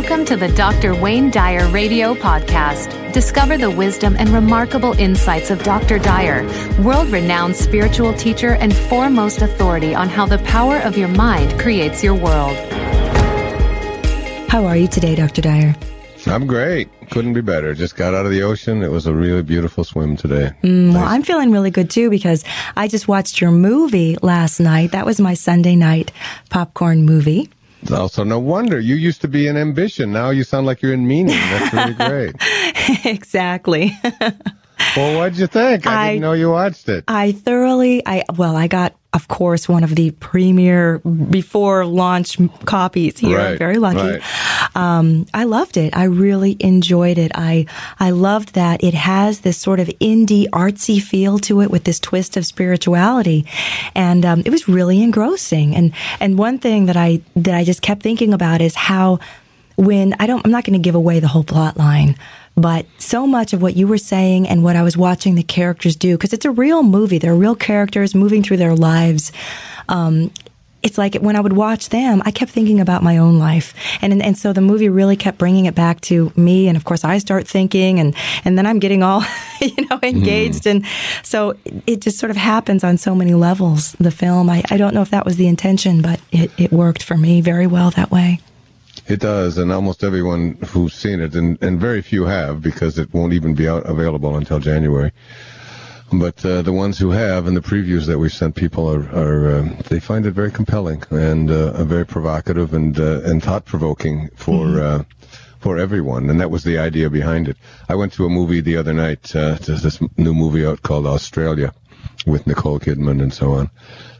Welcome to the Dr. Wayne Dyer Radio Podcast. Discover the wisdom and remarkable insights of Dr. Dyer, world renowned spiritual teacher and foremost authority on how the power of your mind creates your world. How are you today, Dr. Dyer? I'm great. Couldn't be better. Just got out of the ocean. It was a really beautiful swim today. Mm, well, I'm feeling really good too because I just watched your movie last night. That was my Sunday night popcorn movie. Oh, also, no wonder you used to be in ambition. Now you sound like you're in meaning. That's really great. exactly. well, what'd you think? I, I, didn't know you watched it. I thoroughly, I well, I got of course, one of the premier before launch copies here. Right, I'm very lucky. Right. Um, I loved it. I really enjoyed it. I I loved that it has this sort of indie artsy feel to it with this twist of spirituality, and um, it was really engrossing. And and one thing that I that I just kept thinking about is how when I don't I'm not going to give away the whole plot line but so much of what you were saying and what I was watching the characters do, because it's a real movie, they're real characters moving through their lives. Um, it's like when I would watch them, I kept thinking about my own life, and and so the movie really kept bringing it back to me. And of course, I start thinking, and and then I'm getting all you know engaged, mm. and so it just sort of happens on so many levels. The film, I, I don't know if that was the intention, but it it worked for me very well that way. It does, and almost everyone who's seen it, and, and very few have because it won't even be out available until January. But uh, the ones who have, and the previews that we've sent people are, are uh, they find it very compelling and uh, very provocative and uh, and thought provoking for. Mm-hmm. Uh, for everyone, and that was the idea behind it. I went to a movie the other night. Uh, there's this new movie out called Australia, with Nicole Kidman and so on,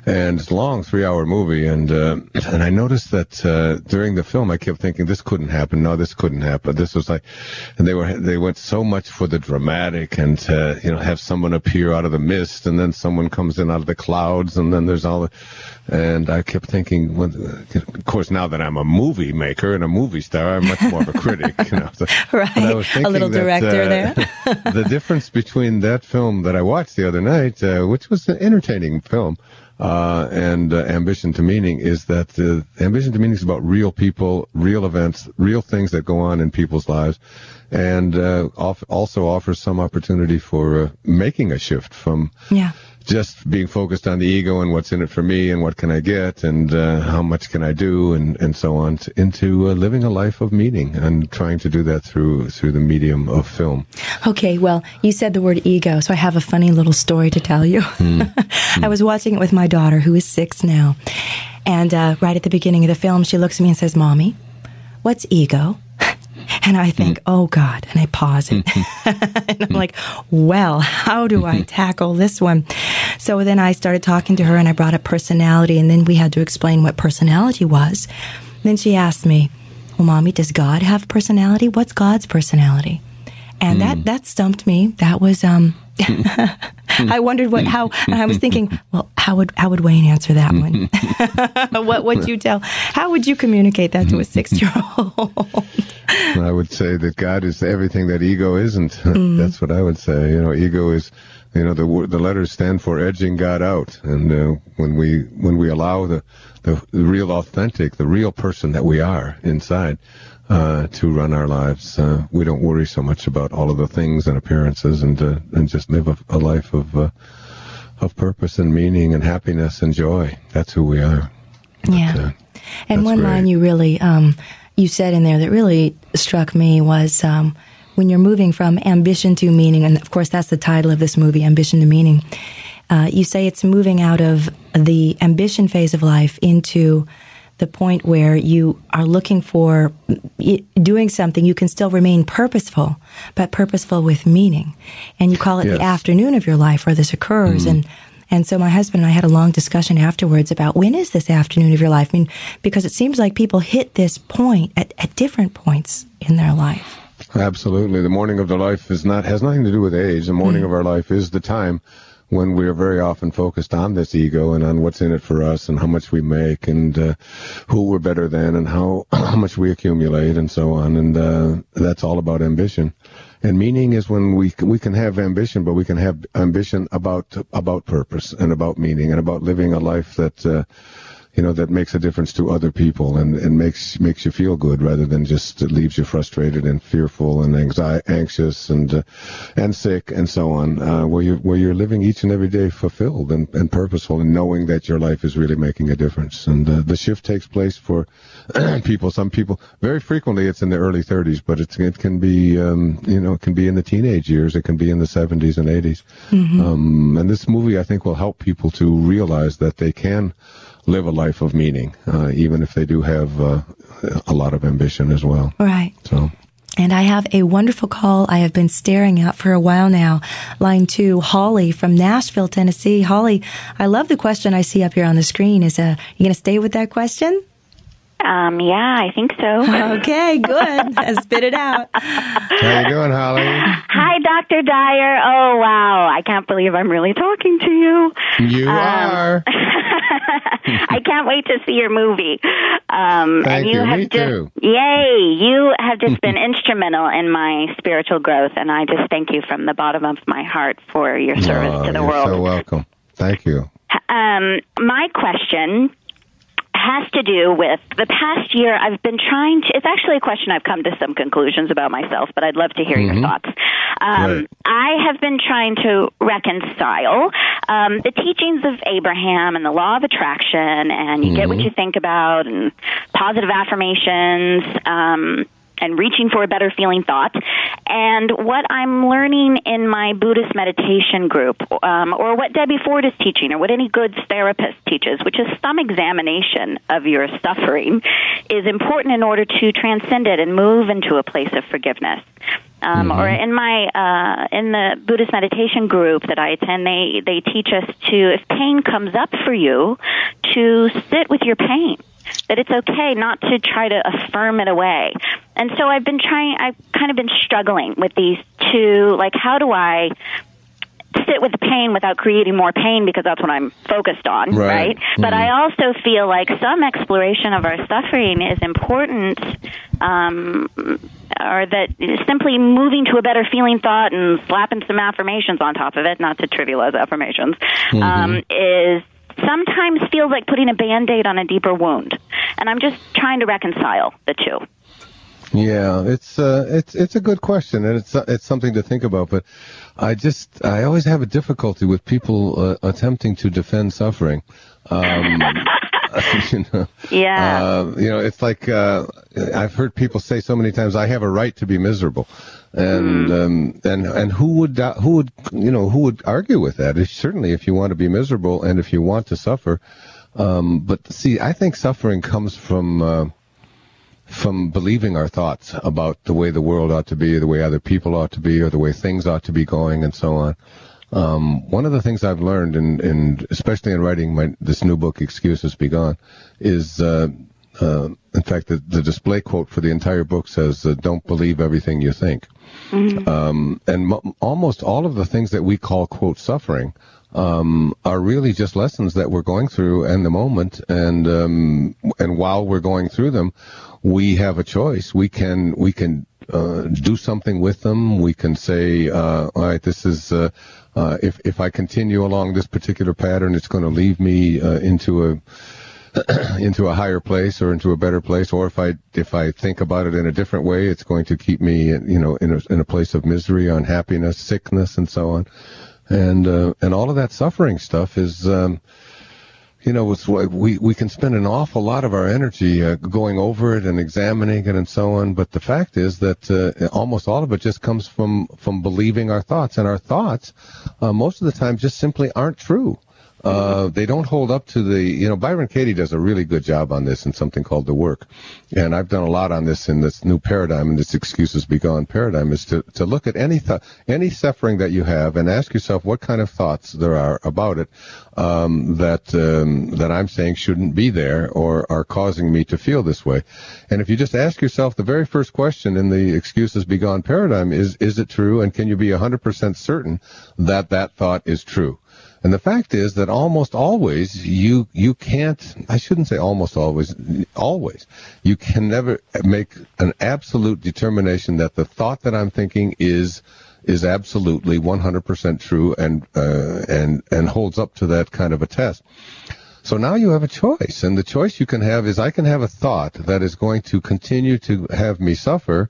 and it's a long three-hour movie. And uh, and I noticed that uh, during the film, I kept thinking this couldn't happen. No, this couldn't happen. This was like, and they were they went so much for the dramatic and to you know have someone appear out of the mist, and then someone comes in out of the clouds, and then there's all the. And I kept thinking, well, of course, now that I'm a movie maker and a movie star, I'm much more of a critic. You know, so, right, a little that, director uh, there. the difference between that film that I watched the other night, uh, which was an entertaining film, uh, and uh, ambition to meaning is that the ambition to meaning is about real people, real events, real things that go on in people's lives, and uh, also offers some opportunity for uh, making a shift from yeah just being focused on the ego and what's in it for me and what can I get and uh, how much can I do and, and so on to, into uh, living a life of meaning and trying to do that through through the medium of film. Okay, well, you said the word ego, so I have a funny little story to tell you. Mm. I was watching it with my daughter, who is six now, and uh, right at the beginning of the film, she looks at me and says, "Mommy, what's ego?" And I think, mm. oh God. And I pause it. and I'm like, well, how do I tackle this one? So then I started talking to her and I brought up personality. And then we had to explain what personality was. then she asked me, well, mommy, does God have personality? What's God's personality? And mm. that, that stumped me. That was, um, I wondered what how and I was thinking, well, how would how would Wayne answer that one? what would you tell? How would you communicate that to a six year old? I would say that God is everything that ego isn't. Mm. That's what I would say. You know, ego is, you know, the the letters stand for edging God out, and uh, when we when we allow the, the the real authentic, the real person that we are inside, uh, to run our lives. Uh, we don't worry so much about all of the things and appearances, and uh, and just live a, a life of uh, of purpose and meaning and happiness and joy. That's who we are. Yeah. But, uh, and one great. line you really um, you said in there that really struck me was. Um, when you're moving from ambition to meaning, and of course that's the title of this movie, Ambition to Meaning, uh, you say it's moving out of the ambition phase of life into the point where you are looking for doing something, you can still remain purposeful, but purposeful with meaning. And you call it yes. the afternoon of your life where this occurs. Mm. And and so my husband and I had a long discussion afterwards about when is this afternoon of your life? I mean, because it seems like people hit this point at, at different points in their life. Absolutely. The morning of their life is not has nothing to do with age. The morning mm. of our life is the time when we are very often focused on this ego and on what's in it for us and how much we make and uh, who we're better than and how, how much we accumulate and so on. And uh, that's all about ambition. And meaning is when we we can have ambition, but we can have ambition about about purpose and about meaning and about living a life that uh, you know, that makes a difference to other people and, and makes makes you feel good rather than just leaves you frustrated and fearful and anxi- anxious and uh, and sick and so on. Uh, where you where you're living each and every day fulfilled and, and purposeful and knowing that your life is really making a difference. And uh, the shift takes place for people. Some people very frequently it's in the early 30s, but it's, it can be um, you know it can be in the teenage years. It can be in the 70s and 80s. Mm-hmm. Um, and this movie I think will help people to realize that they can live a life of meaning, uh, even if they do have uh, a lot of ambition as well. Right. So. And I have a wonderful call I have been staring at for a while now. Line two, Holly from Nashville, Tennessee. Holly, I love the question I see up here on the screen. Is uh, you going to stay with that question? Um, yeah, I think so. Okay, good. Spit it out. How you doing, Holly? Hi, Dr. Dyer. Oh, wow. I can't believe I'm really talking to you. You um, are. I can't wait to see your movie. Um, Thank and you, you. have Me just, too. yay, you have just been instrumental in my spiritual growth, and I just thank you from the bottom of my heart for your service oh, to the you're world. so welcome. Thank you. Um, my question has to do with the past year I've been trying to it's actually a question I've come to some conclusions about myself but I'd love to hear mm-hmm. your thoughts. Um, right. I have been trying to reconcile um, the teachings of Abraham and the law of attraction and you mm-hmm. get what mm-hmm. you think about and positive affirmations um, and reaching for a better feeling thought. And what I'm learning in my Buddhist meditation group, um, or what Debbie Ford is teaching, or what any good therapist teaches, which is some examination of your suffering, is important in order to transcend it and move into a place of forgiveness. Um, mm-hmm. Or in my uh, in the Buddhist meditation group that I attend, they they teach us to, if pain comes up for you, to sit with your pain that it's okay not to try to affirm it away. And so I've been trying, I've kind of been struggling with these two, like, how do I sit with the pain without creating more pain because that's what I'm focused on, right? right? Mm-hmm. But I also feel like some exploration of our suffering is important, um, or that simply moving to a better feeling thought and slapping some affirmations on top of it, not to trivialize affirmations, mm-hmm. um, is sometimes feels like putting a band aid on a deeper wound. And I'm just trying to reconcile the two. Yeah, it's uh, it's it's a good question, and it's it's something to think about. But I just I always have a difficulty with people uh, attempting to defend suffering. Um, you know, yeah. Uh, you know, it's like uh, I've heard people say so many times, "I have a right to be miserable," and mm. um, and and who would uh, who would you know who would argue with that? If, certainly, if you want to be miserable and if you want to suffer, um, but see, I think suffering comes from uh, from believing our thoughts about the way the world ought to be, the way other people ought to be, or the way things ought to be going, and so on. Um, one of the things I've learned, in, in especially in writing my, this new book, "Excuses Be Gone," is uh, uh, in fact the, the display quote for the entire book says, uh, "Don't believe everything you think." Mm-hmm. Um, and m- almost all of the things that we call quote suffering um, are really just lessons that we're going through in the moment, and um, and while we're going through them, we have a choice. We can we can uh, do something with them. We can say, uh, all right, this is uh, uh, if if I continue along this particular pattern, it's going to leave me uh, into a into a higher place or into a better place, or if I if I think about it in a different way, it's going to keep me, you know, in a in a place of misery, unhappiness, sickness, and so on, and uh, and all of that suffering stuff is. Um, you know, it's we we can spend an awful lot of our energy uh, going over it and examining it and so on. But the fact is that uh, almost all of it just comes from from believing our thoughts, and our thoughts uh, most of the time just simply aren't true. Uh, they don't hold up to the, you know, Byron Katie does a really good job on this in something called The Work. And I've done a lot on this in this new paradigm, and this excuses be gone paradigm is to, to look at any th- any suffering that you have and ask yourself what kind of thoughts there are about it um, that um, that I'm saying shouldn't be there or are causing me to feel this way. And if you just ask yourself the very first question in the excuses be gone paradigm is, is it true? And can you be 100% certain that that thought is true? And the fact is that almost always you you can't I shouldn't say almost always always you can never make an absolute determination that the thought that I'm thinking is is absolutely 100% true and uh, and and holds up to that kind of a test. So now you have a choice, and the choice you can have is I can have a thought that is going to continue to have me suffer,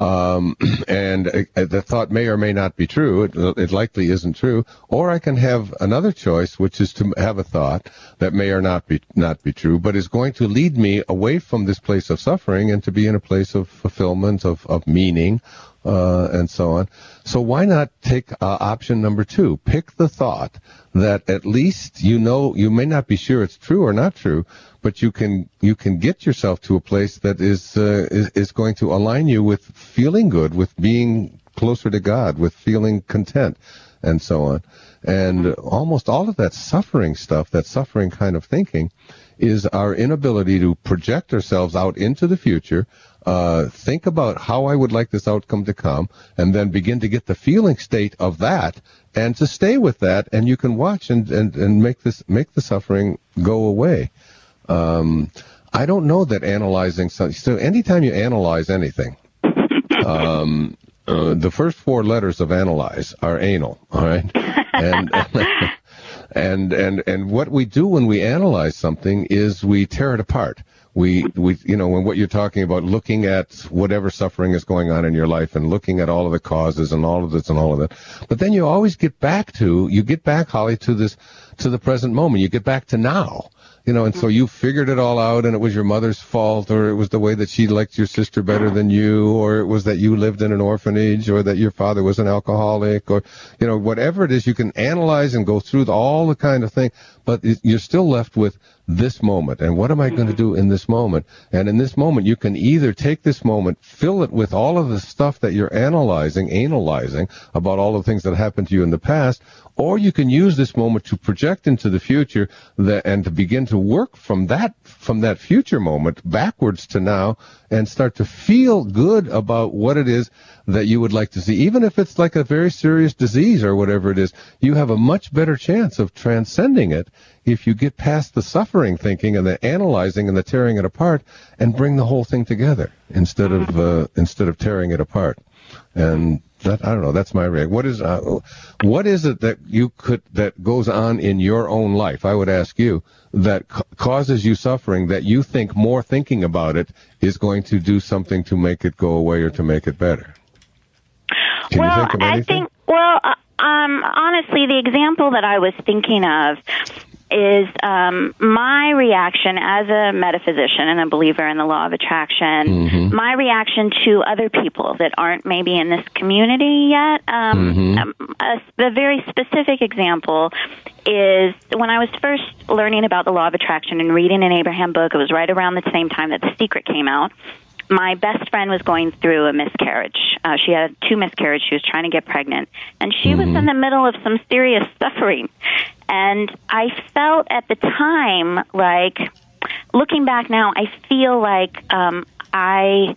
um, and uh, the thought may or may not be true. It, it, likely isn't true. Or I can have another choice, which is to have a thought that may or not be not be true, but is going to lead me away from this place of suffering and to be in a place of fulfillment, of, of meaning, uh, and so on. So why not take uh, option number two? Pick the thought that at least you know you may not be sure it's true or not true, but you can you can get yourself to a place that is uh, is, is going to align you with feeling good, with being closer to God, with feeling content, and so on. And almost all of that suffering stuff, that suffering kind of thinking, is our inability to project ourselves out into the future, uh, think about how I would like this outcome to come, and then begin to get the feeling state of that, and to stay with that, and you can watch and, and, and make this make the suffering go away. Um, I don't know that analyzing something. So anytime you analyze anything, um, uh, the first four letters of analyze are anal. All right, and. and and and what we do when we analyze something is we tear it apart we we you know when what you're talking about looking at whatever suffering is going on in your life and looking at all of the causes and all of this and all of that but then you always get back to you get back holly to this to the present moment you get back to now you know, and so you mm-hmm. figured it all out and it was your mother's fault or it was the way that she liked your sister better than you or it was that you lived in an orphanage or that your father was an alcoholic or, you know, whatever it is, you can analyze and go through all the kind of thing, but you're still left with this moment and what am I going to mm-hmm. do in this moment? And in this moment, you can either take this moment, fill it with all of the stuff that you're analyzing, analyzing about all the things that happened to you in the past, or you can use this moment to project into the future and to begin to work from that from that future moment backwards to now and start to feel good about what it is that you would like to see. Even if it's like a very serious disease or whatever it is you have a much better chance of transcending it if you get past the suffering thinking and the analyzing and the tearing it apart and bring the whole thing together instead of uh, instead of tearing it apart. And that I don't know. That's my reaction. What is uh, what is it that you could that goes on in your own life? I would ask you that ca- causes you suffering that you think more thinking about it is going to do something to make it go away or to make it better. Can well, think I think well, uh, um, honestly, the example that I was thinking of is um, my reaction as a metaphysician and a believer in the law of attraction, mm-hmm. my reaction to other people that aren't maybe in this community yet. Um, mm-hmm. Um, a, a very specific example is when I was first learning about the law of attraction and reading an Abraham book, it was right around the same time that The Secret came out my best friend was going through a miscarriage. Uh, she had two miscarriages. She was trying to get pregnant, and she mm-hmm. was in the middle of some serious suffering. And I felt at the time like, looking back now, I feel like um, I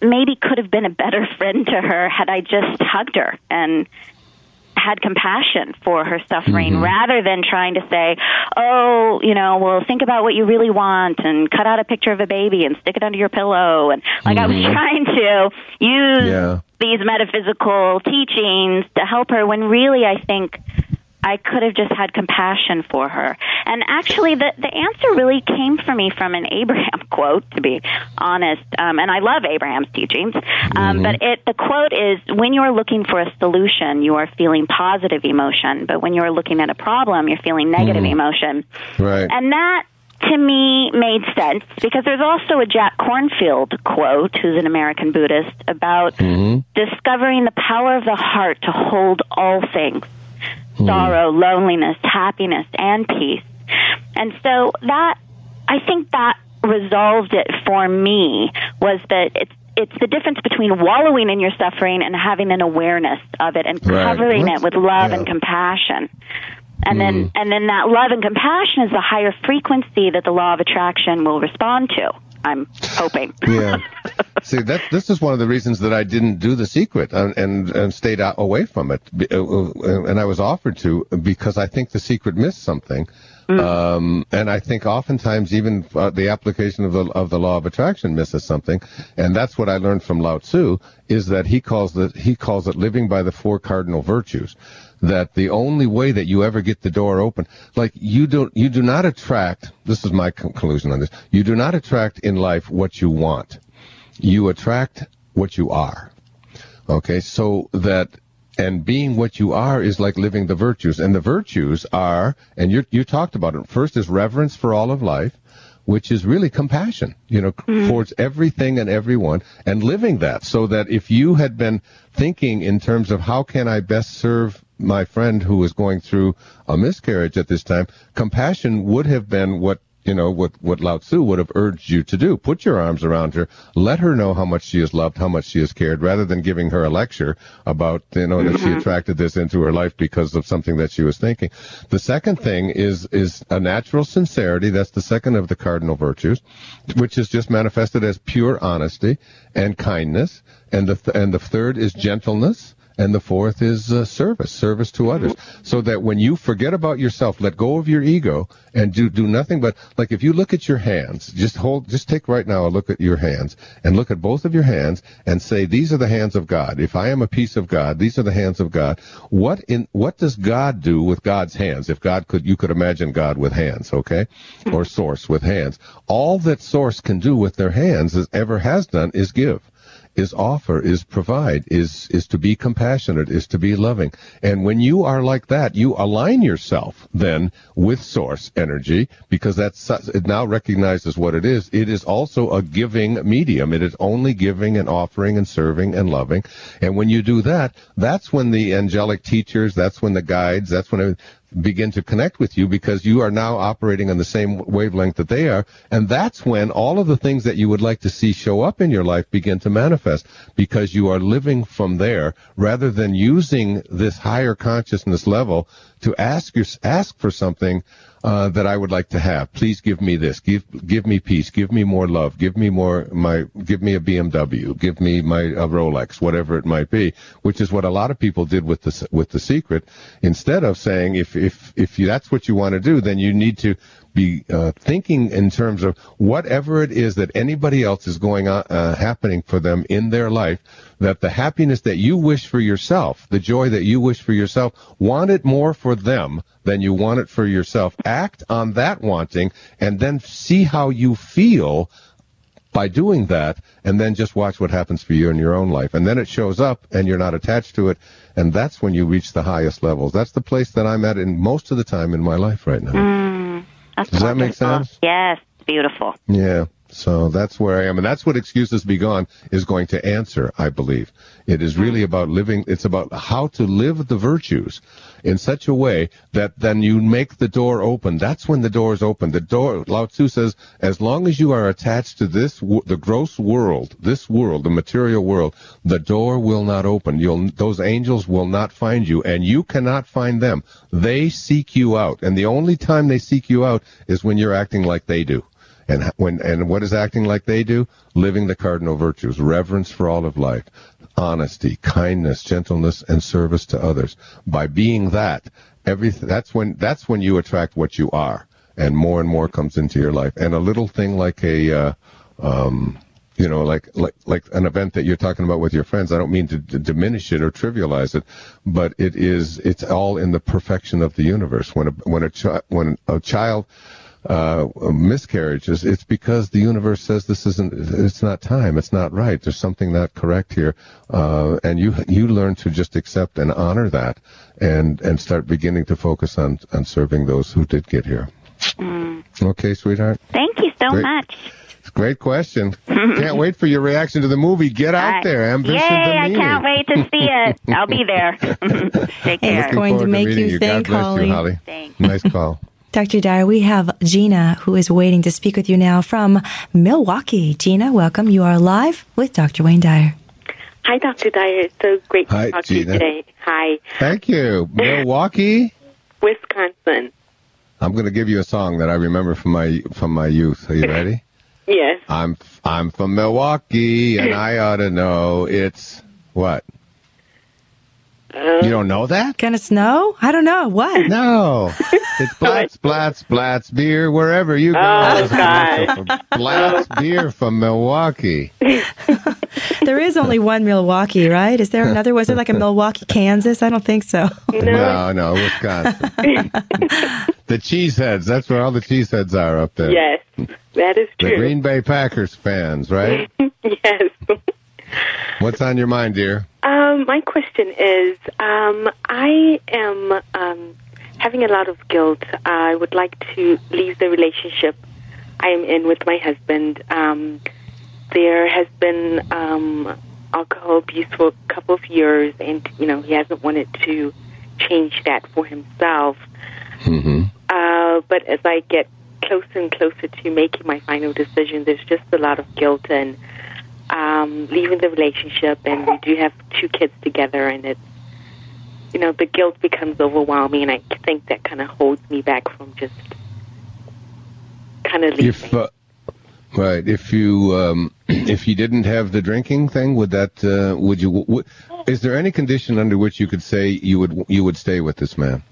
maybe could have been a better friend to her had I just hugged her and had compassion for her suffering mm-hmm. rather than trying to say, oh, you know, well, think about what you really want and cut out a picture of a baby and stick it under your pillow. And like mm-hmm. I was mm-hmm. trying to use yeah. these metaphysical teachings to help her when really I think I could have just had compassion for her. And actually, the the answer really came for me from an Abraham quote, to be honest. Um, and I love Abraham's teachings, um, mm-hmm. but it the quote is: "When you are looking for a solution, you are feeling positive emotion, but when you are looking at a problem, you're feeling negative mm-hmm. emotion." Right. And that to me made sense because there's also a Jack Kornfield quote, who's an American Buddhist, about mm-hmm. discovering the power of the heart to hold all things sorrow, mm. loneliness, happiness, and peace. And so that, I think that resolved it for me was that it's it's the difference between wallowing in your suffering and having an awareness of it and covering right. it with love yeah. and compassion. And mm. then and then that love and compassion is the higher frequency that the law of attraction will respond to. I'm hoping. yeah. See, that this is one of the reasons that I didn't do the secret and and, and stayed out, away from it, uh, uh, and I was offered to because I think the secret missed something. Mm. Um, and I think oftentimes even uh, the application of the of the law of attraction misses something, and that's what I learned from Lao Tzu is that he calls it he calls it living by the four cardinal virtues that the only way that you ever get the door open, like you don't, you do not attract, this is my conclusion on this, you do not attract in life what you want. You attract what you are. Okay, so that, and being what you are is like living the virtues. And the virtues are, and you you talked about it, first is reverence for all of life which is really compassion, you know, mm-hmm. towards everything and everyone and living that so that if you had been thinking in terms of how can I best serve my friend who was going through a miscarriage at this time, compassion would have been what you know what what Lao Tzu would have urged you to do. Put your arms around her, let her know how much she is loved, how much she is cared, rather than giving her a lecture about you know mm-hmm. that she mm-hmm. attracted this into her life because of something that she was thinking. The second thing is is a natural sincerity. That's the second of the cardinal virtues, which is just manifested as pure honesty and kindness. And the th- and the third is gentleness and the fourth is uh, service, service to others. So that when you forget about yourself, let go of your ego and do, do nothing but, like if you look at your hands, just hold, just take right now a look at your hands and look at both of your hands and say, these are the hands of God. If I am a piece of God, these are the hands of God. What in, what does God do with God's hands? If God could, you could imagine God with hands, okay? Or source with hands. All that source can do with their hands, as ever has done, is give is offer, is provide, is, is to be compassionate, is to be loving. And when you are like that, you align yourself then with source energy because that's, it now recognizes what it is. It is also a giving medium. It is only giving and offering and serving and loving. And when you do that, that's when the angelic teachers, that's when the guides, that's when begin to connect with you because you are now operating on the same wavelength that they are. And that's when all of the things that you would like to see show up in your life begin to manifest because you are living from there rather than using this higher consciousness level to ask your, ask for something uh, that I would like to have. Please give me this. Give give me peace. Give me more love. Give me more my. Give me a BMW. Give me my a Rolex. Whatever it might be. Which is what a lot of people did with the with the secret. Instead of saying if if if you, that's what you want to do, then you need to be uh, thinking in terms of whatever it is that anybody else is going on uh, happening for them in their life that the happiness that you wish for yourself the joy that you wish for yourself want it more for them than you want it for yourself act on that wanting and then see how you feel by doing that and then just watch what happens for you in your own life and then it shows up and you're not attached to it and that's when you reach the highest levels that's the place that i'm at in most of the time in my life right now mm. Does that make sense? Yes, beautiful. Yeah. So that's where I am. And that's what Excuses Be Gone is going to answer, I believe. It is really hmm. about living, it's about how to live the virtues in such a way that then you make the door open. That's when the door is open. The door, Lao Tzu says, as long as you are attached to this, the gross world, this world, the material world, the door will not open. You'll, those angels will not find you and you cannot find them. They seek you out. And the only time they seek you out is when you're acting like they do. And when and what is acting like they do? Living the cardinal virtues, reverence for all of life, honesty, kindness, gentleness, and service to others. By being that, everything that's when that's when you attract what you are, and more and more comes into your life. And a little thing like a uh, um, you know, like like like an event that you're talking about with your friends. I don't mean to, to, diminish it or trivialize it, but it is it's all in the perfection of the universe. When a when a chi- when a child uh, miscarriages, it's because the universe says this isn't, it's not time, it's not right, there's something not correct here, uh, and you you learn to just accept and honor that, and and start beginning to focus on on serving those who did get here. Mm. Okay, sweetheart. Thank you so Great. much. Great question. can't wait for your reaction to the movie. Get out there, Ambition Yay, I can't wait to see it. I'll be there. Take care. It's going to make you, you think, Holly. You, Holly. Thanks. Nice call. Dr. Dyer, we have Gina who is waiting to speak with you now from Milwaukee. Gina, welcome. You are live with Dr. Wayne Dyer. Hi, Dr. Dyer. It's so great Hi, talk Gina. to you today. Hi. Thank you. Milwaukee? Wisconsin. I'm going to give you a song that I remember from my from my youth. Are you ready? yes. I'm I'm from Milwaukee, and I ought to know it's what. You don't know that? Can it snow? I don't know. What? No. It's Blatz, Blatz, Blatz beer wherever you go. Oh, God. Blatz beer from Milwaukee. There is only one Milwaukee, right? Is there another? Was there like a Milwaukee, Kansas? I don't think so. No, no, Wisconsin. the cheeseheads. That's where all the cheeseheads are up there. Yes, that is true. The. Green Bay Packers fans, right? yes. What's on your mind, dear? Um, my question is, um, I am um, having a lot of guilt. I would like to leave the relationship I am in with my husband. Um, there has been um, alcohol abuse for a couple of years, and you know he hasn't wanted to change that for himself. Mm-hmm. Uh, but as I get closer and closer to making my final decision, there's just a lot of guilt and um, leaving the relationship. And we do have two kids together, and it's you know the guilt becomes overwhelming, and I think that kind of holds me back from just kind of leaving. If uh, right, if you um, if you didn't have the drinking thing, would that uh, would you? W- is there any condition under which you could say you would you would stay with this man?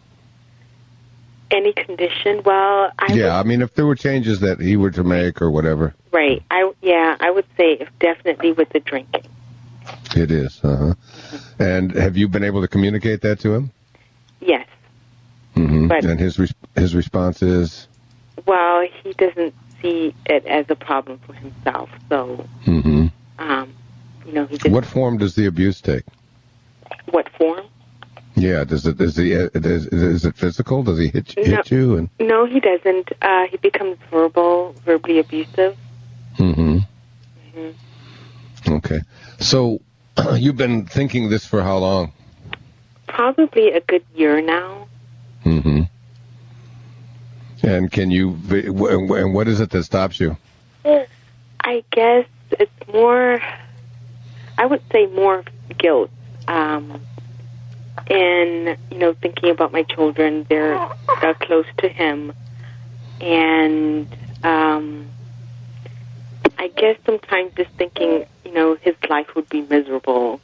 Any condition? Well, I yeah, I mean, if there were changes that he were to make or whatever, would, right. I yeah, I would say definitely with the drinking. it is. Uh-huh. And have you been able to communicate that to him? Yes. hmm But- and his res- his response is, Well, he doesn't see it as a problem for himself, so hmm um, you know he what form does the abuse take? what form? Yeah, does it is he uh, is, is it physical? Does he hit No. hit you? And No, he doesn't. Uh, he becomes verbal, verbally abusive. Hmm Okay, so you've been thinking this for how long? Probably a good year now. hmm And can you? And what is it that stops you? I guess it's more. I would say more guilt. Um, and you know, thinking about my children, they're they're close to him, and um, I guess sometimes just thinking, you know, his life would be miserable.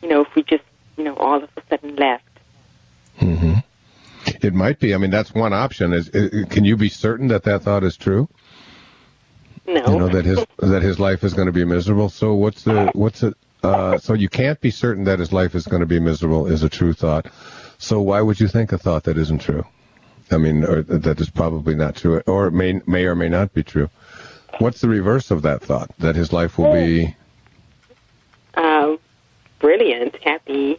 You know, if we just, you know, all of a sudden left. hmm It might be. I mean, that's one option. Is, is can you be certain that that thought is true? No. You know that his that his life is going to be miserable. So what's the what's it? Uh, so you can't be certain that his life is going to be miserable is a true thought. So why would you think a thought that isn't true? I mean, or that is probably not true, or it may may or may not be true. What's the reverse of that thought? That his life will be uh, brilliant, happy.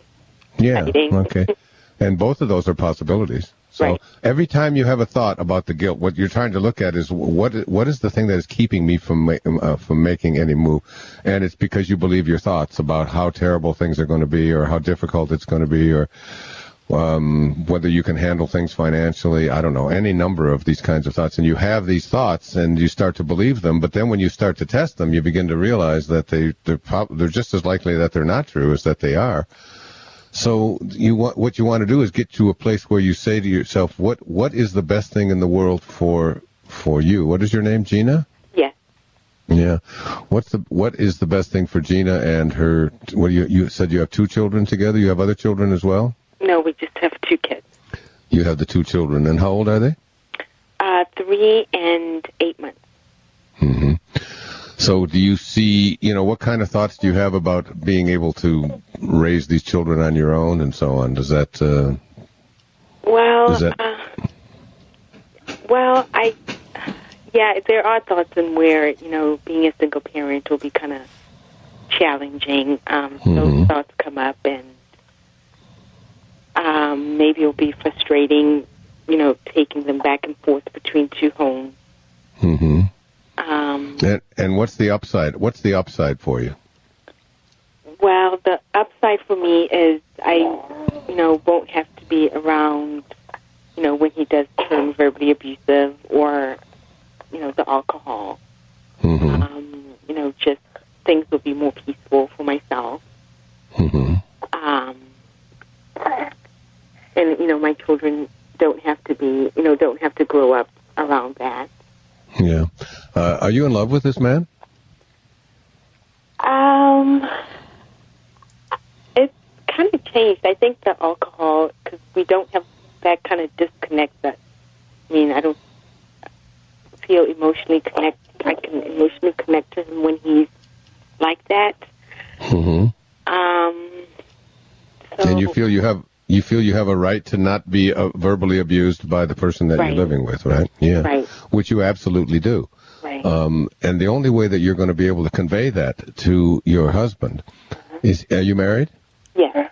yeah Exciting. okay, and both of those are possibilities. So Right. every time you have a thought about the guilt, what you're trying to look at is what what is the thing that is keeping me from ma- uh, from making any move, and it's because you believe your thoughts about how terrible things are going to be, or how difficult it's going to be, or um, whether you can handle things financially. I don't know any number of these kinds of thoughts, and you have these thoughts, and you start to believe them. But then when you start to test them, you begin to realize that they they're, prob- they're just as likely that they're not true as that they are. So you want what you want to do is get to a place where you say to yourself, "What what is the best thing in the world for for you?" What is your name, Gina? Yes. Yeah. What's the what is the best thing for Gina and her? What do you you said you have two children together? You have other children as well. No, we just have two kids. You have the two children, and how old are they? Uh, three and eight months. hmm So do you see, you know, what kind of thoughts do you have about being able to raise these children on your own and so on? Does that uh, Well, Is that- uh, well, I, yeah, there are thoughts in where you know being a single parent will be kind of challenging. Um, Mhm. Those thoughts come up, and um, maybe it'll be frustrating. You know, taking them back and forth between two homes. hmm Um, and, and what's the upside? What's the upside for you? Well, the upside for me is I, you know, won't have to be around, you know, when he does turn verbally abusive or, you know, the alcohol. hmm Um, you know, just things will be more peaceful for myself. hmm Um, and you know, my children don't have to be, you know, don't have to grow up around that. Yeah. Uh, are you in love with this man? Um, it's kind of changed. I think the alcohol, because we don't have that kind of disconnect. That I mean, I don't feel emotionally connect. I can emotionally connect to him when he's like that. Mm-hmm. Um, so, and you feel you have you feel you have a right to not be uh, verbally abused by the person that Right. you're living with, right? Yeah. Right. Which you absolutely do. right. Um, and the only way that you're going to be able to convey that to your husband is, are you married? yes.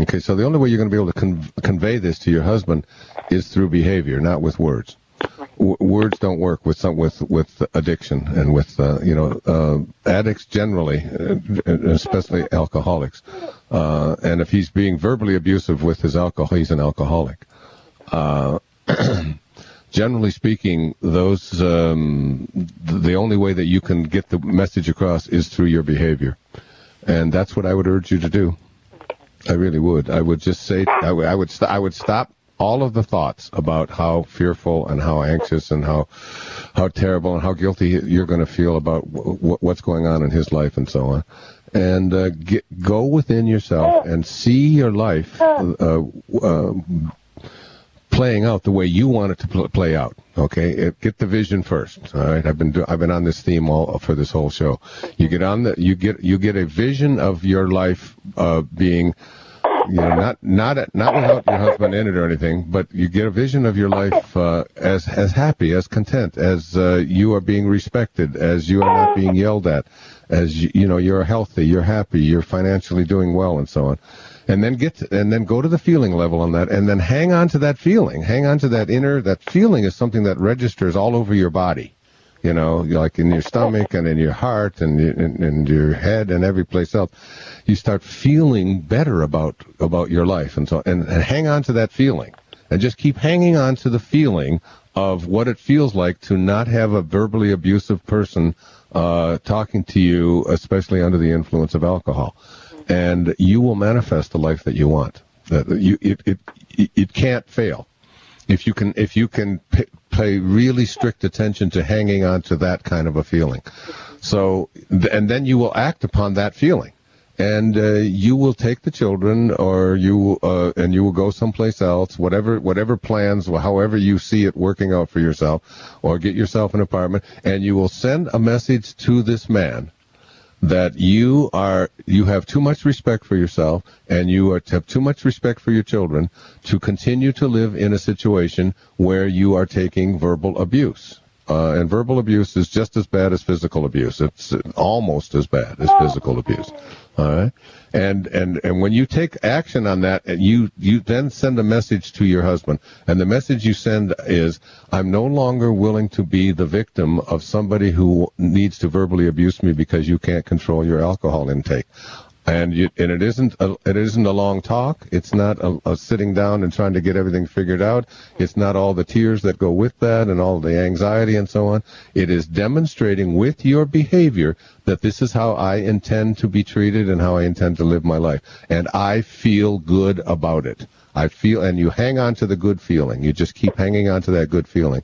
Okay, so the only way you're going to be able to con- convey this to your husband is through behavior, not with words. W- words don't work with some with with addiction and with uh, you know uh, addicts generally, uh, especially alcoholics. Uh, and if he's being verbally abusive with his alcohol, he's an alcoholic. Uh, generally speaking, those um, the only way that you can get the message across is through your behavior, and that's what I would urge you to do. I really would. I would just say I would I would, st- I would stop all of the thoughts about how fearful and how anxious and how how terrible and how guilty you're going to feel about w- w- what's going on in his life and so on, and uh, get, go within yourself and see your life uh, uh, playing out the way you want it to pl- play out. Okay, It- get the vision first. All right, I've been do- I've been on this theme all for this whole show. You get on the you get you get a vision of your life uh, being. You know, not not not without your husband in it or anything, but you get a vision of your life uh, as as happy, as content, as uh, you are being respected, as you are not being yelled at, as you, you know you're healthy, you're happy, you're financially doing well, and so on. And then get to, and then go to the feeling level on that and then hang on to that feeling. Hang on to that inner that feeling is something that registers all over your body you know like in your stomach and in your heart and in, in your head and every place else you start feeling better about about your life. And so and, and hang on to that feeling. And just keep hanging on to the feeling of what it feels like to not have a verbally abusive person uh, talking to you, especially under the influence of alcohol, and you will manifest the life that you want. That you it it it, can't fail if you can if you can p- pay really strict attention to hanging on to that kind of a feeling. So and then you will act upon that feeling. And uh, you will take the children, or you uh, and you will go someplace else. Whatever, whatever plans, however you see it working out for yourself, or get yourself an apartment, and you will send a message to this man that you are you have too much respect for yourself and you are have too much respect for your children to continue to live in a situation where you are taking verbal abuse. Uh, and verbal abuse is just as bad as physical abuse. It's almost as bad as physical abuse. All right, and and and when you take action on that, and you you then send a message to your husband, and the message you send is, "I'm no longer willing to be the victim of somebody who needs to verbally abuse me because you can't control your alcohol intake." And you, and it isn't a, it isn't a long talk. It's not a, a sitting down and trying to get everything figured out. It's not all the tears that go with that and all the anxiety and so on. It is demonstrating with your behavior that this is how I intend to be treated and how I intend to live my life. And I feel good about it. I feel, and you hang on to the good feeling. You just keep hanging on to that good feeling.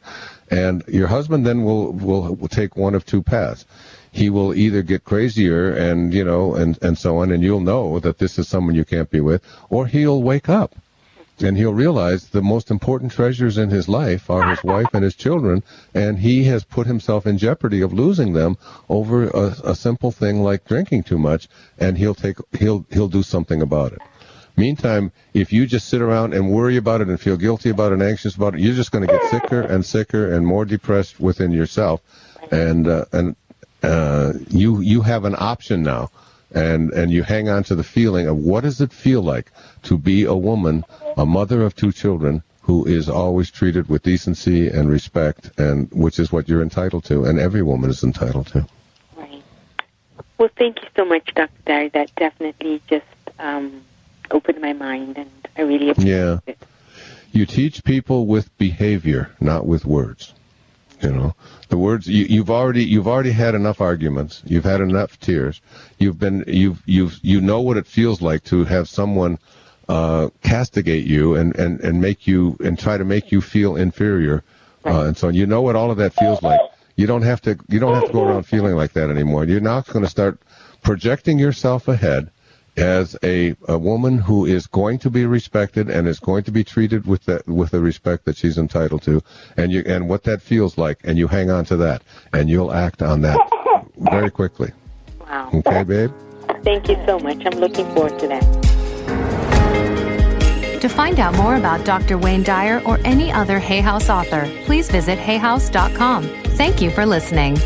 And your husband then will, will, will take one of two paths. He will either get crazier and you know and and so on and you'll know that this is someone you can't be with or he'll wake up and he'll realize the most important treasures in his life are his wife and his children and he has put himself in jeopardy of losing them over a, a simple thing like drinking too much and he'll take he'll he'll do something about it Meantime, if you just sit around and worry about it and feel guilty about it and anxious about it, you're just going to get sicker and sicker and more depressed within yourself. And uh, and uh, you you have an option now, and and you hang on to the feeling of what does it feel like to be a woman, a mother of two children, who is always treated with decency and respect, and which is what you're entitled to, and every woman is entitled to. Right. Well, thank you so much, Dr. Dyer. That definitely just um, opened my mind, and I really appreciate Yeah. it. You teach people with behavior, not with words. You know, the words you, you've already you've already had enough arguments. You've had enough tears. You've been you've you've you know what it feels like to have someone uh, castigate you and, and, and make you and try to make you feel inferior, uh, and so on. You know what all of that feels like. You don't have to. You don't have to go around feeling like that anymore. You're now going to start projecting yourself ahead as a, a woman who is going to be respected and is going to be treated with the with the respect that she's entitled to, and you and what that feels like, and you hang on to that, and you'll act on that very quickly. Wow. Okay, babe. Thank you so much. I'm looking forward to that. To find out more about Dr. Wayne Dyer or any other Hay House author, please visit hayhouse.com. Thank you for listening.